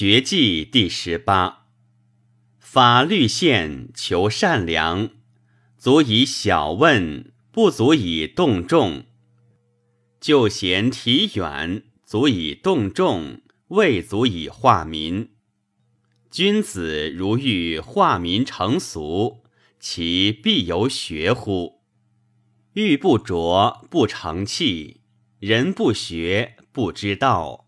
学记第十八。法律宪求善良，足以小问，不足以动众；就贤体远，足以动众，未足以化民。君子如欲化民成俗，其必有学乎？欲不琢不成器，人不学不知道。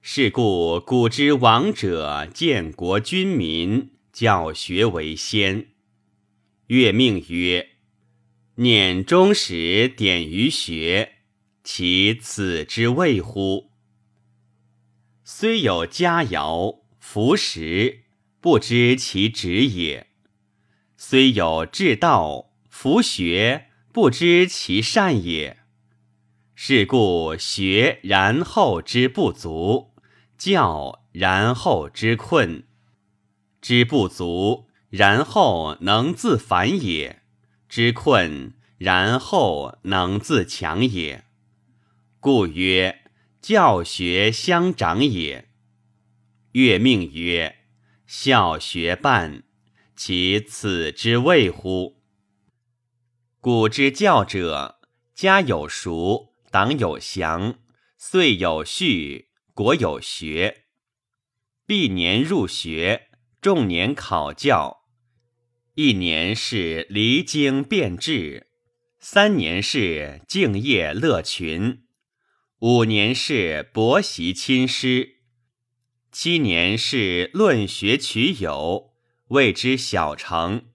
是故古之王者建国君民，教学为先。月命曰：“念终始典于学，其此之谓乎？”虽有佳肴服食，不知其旨也；虽有至道服学，不知其善也。是故学然后之不足，教然后之困，知不足然后能自反也，知困然后能自强也。故曰教学相长也。月命曰：孝学半，其此之谓乎？古之教者，家有熟。党有祥，岁有序，国有学。毕年入学，仲年考教。一年是离经变质，三年是敬业乐群，五年是博习亲师，七年是论学取友，谓之小成。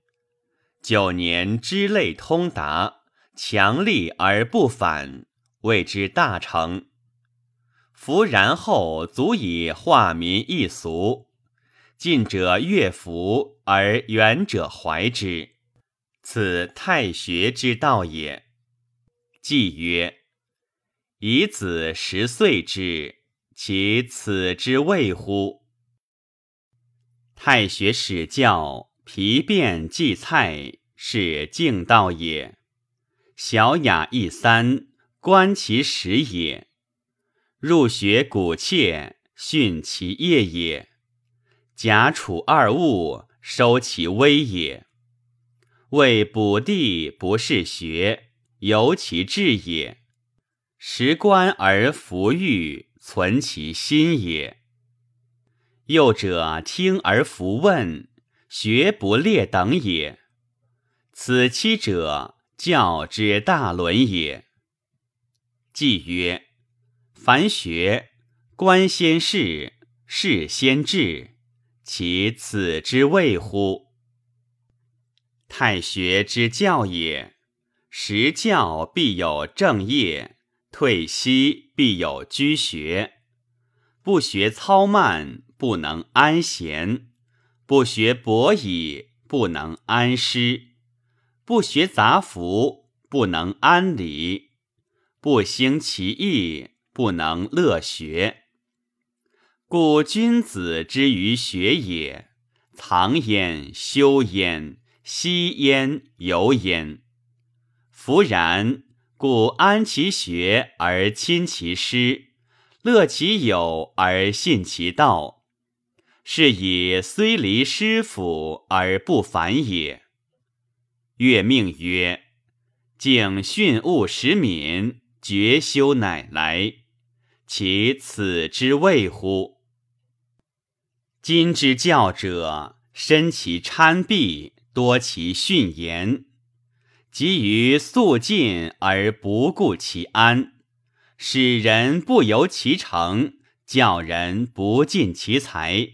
九年知类通达，强力而不反。谓之大成，夫然后足以化民易俗，近者悦服，而远者怀之，此太学之道也。既曰：以子十岁之，其此之谓乎？太学始教，皮变祭菜，是敬道也。小雅一三。观其实也，入学古切，训其业也；甲楚二物，收其威也。为补地不是学，由其志也；时观而弗欲，存其心也。幼者听而弗问，学不列等也。此七者，教之大伦也。既曰：凡学，观先事，事先治，其此之谓乎？太学之教也。实教必有正业，退息必有居学。不学操慢，不能安闲；不学博矣，不能安师；不学杂服，不能安理。不兴其意，不能乐学。故君子之于学也，藏焉、修焉、息焉、游焉。弗然，故安其学而亲其师，乐其友而信其道，是以虽离师府而不反也。月命曰：敬训务实敏。绝修乃来，其此之谓乎？今之教者，深其参蔽，多其训言，急于速进而不顾其安，使人不由其成，教人不尽其才。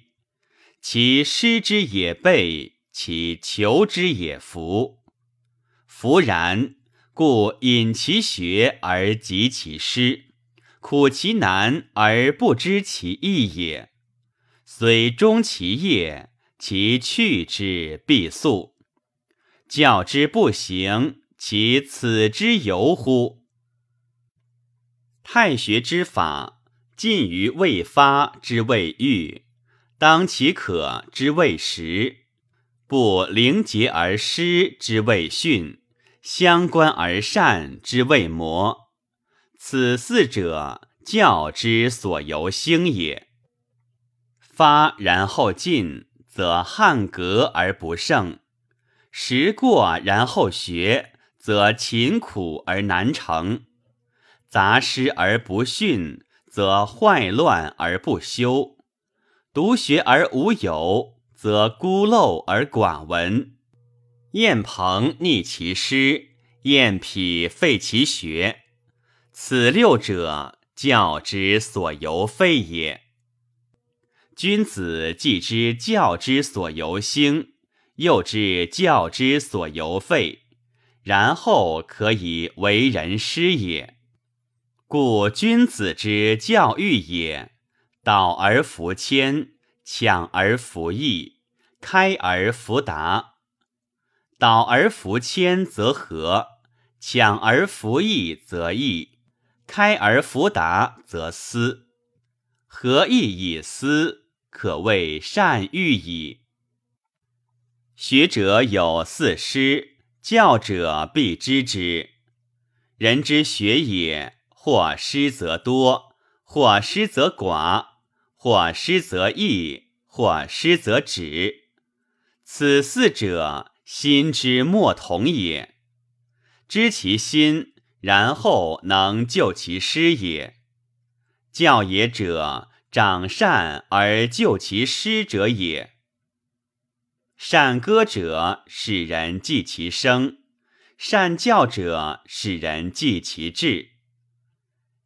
其师之也备，其求之也弗。弗然。故引其学而及其师，苦其难而不知其义也。虽终其业，其去之必速。教之不行，其此之由乎？太学之法，尽于未发之未愈，当其可之谓时，不灵结而失之未训。相关而善之未磨，此四者教之所由兴也。发然后进，则汉格而不胜；时过然后学，则勤苦而难成；杂师而不训，则坏乱而不修；独学而无友，则孤陋而寡闻。晏鹏逆其师，晏痞废其学。此六者，教之所由废也。君子既知教之所由兴，又知教之所由废，然后可以为人师也。故君子之教育也，导而弗谦，抢而弗易，开而弗达。导而弗谦则和，抢而弗易则易，开而弗达则思。和易以思。可谓善欲矣。学者有四师，教者必知之。人之学也，或师则多，或师则寡，或师则易，或师则止。此四者，心之莫同也。知其心，然后能救其师也。教也者。长善而救其师者也。善歌者，使人记其声；善教者，使人记其志。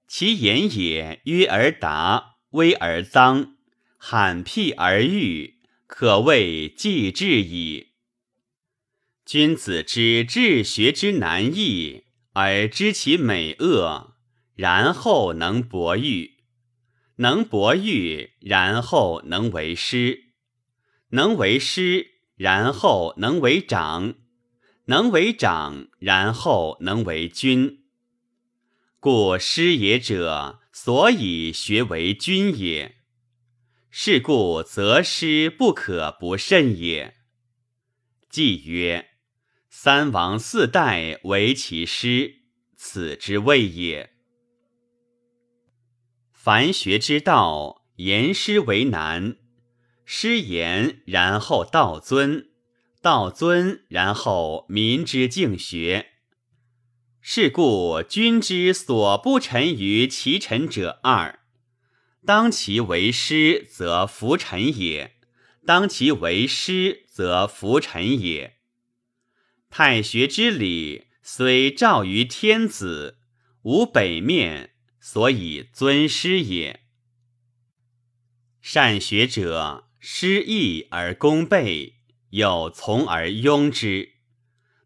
其言也，约而达，微而臧，罕辟而喻，可谓记志矣。君子之治学之难易，而知其美恶，然后能博喻。能博喻，然后能为师；能为师，然后能为长；能为长，然后能为君。故师也者，所以学为君也。是故择师不可不慎也。既曰：三王四代为其师，此之谓也。凡学之道，言师为难。师言，然后道尊；道尊，然后民之敬学。是故君之所不臣于其臣者二：当其为师，则服臣也；当其为师，则服臣也。太学之礼，虽照于天子，无北面。所以尊师也。善学者，师义而功倍，有从而庸之；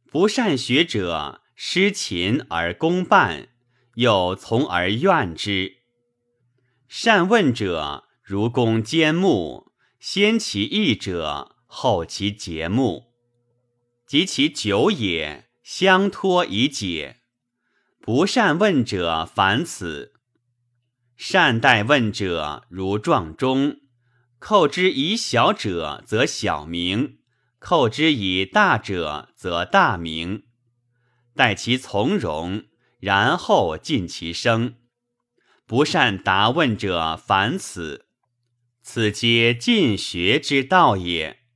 不善学者，师勤而功半，有从而怨之。善问者，如公坚木，先其义者，后其节目，及其久也，相托以解。不善问者，烦此；善待问者，如撞钟。扣之以小者，则小名；扣之以大者，则大名。待其从容，然后尽其声。不善答问者，烦此。此皆尽学之道也。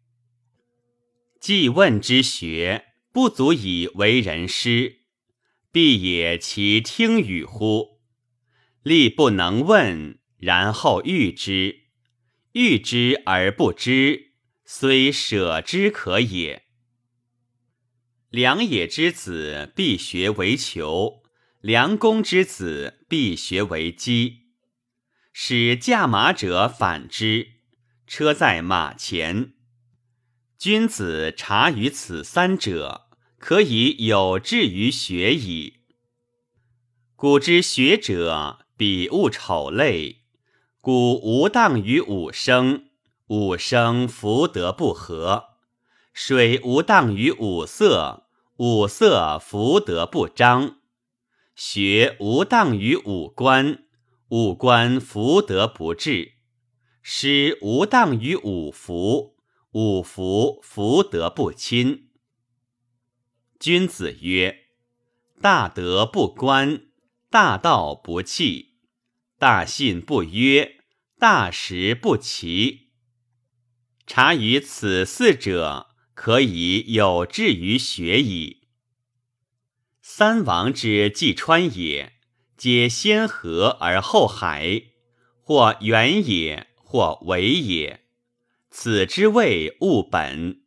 既问之学，不足以为人师。必也其听与乎？力不能问，然后喻之；喻之而不知，虽舍之可也。良也之子，必学为求；良公之子，必学为机。使驾马者反之，车在马前。君子察于此三者。可以有志于学矣。古之学者，比物丑类，古无当于五声。五声福德不和，水无当于五色，五色福德不彰。学无当于五官，五官福德不至。诗无当于五福，五福福德不亲。君子曰：“大德不观，大道不弃，大信不约，大实不齐，察于此四者，可以有志于学矣。三王之济川也，皆先河而后海，或远也，或为也。此之谓物本。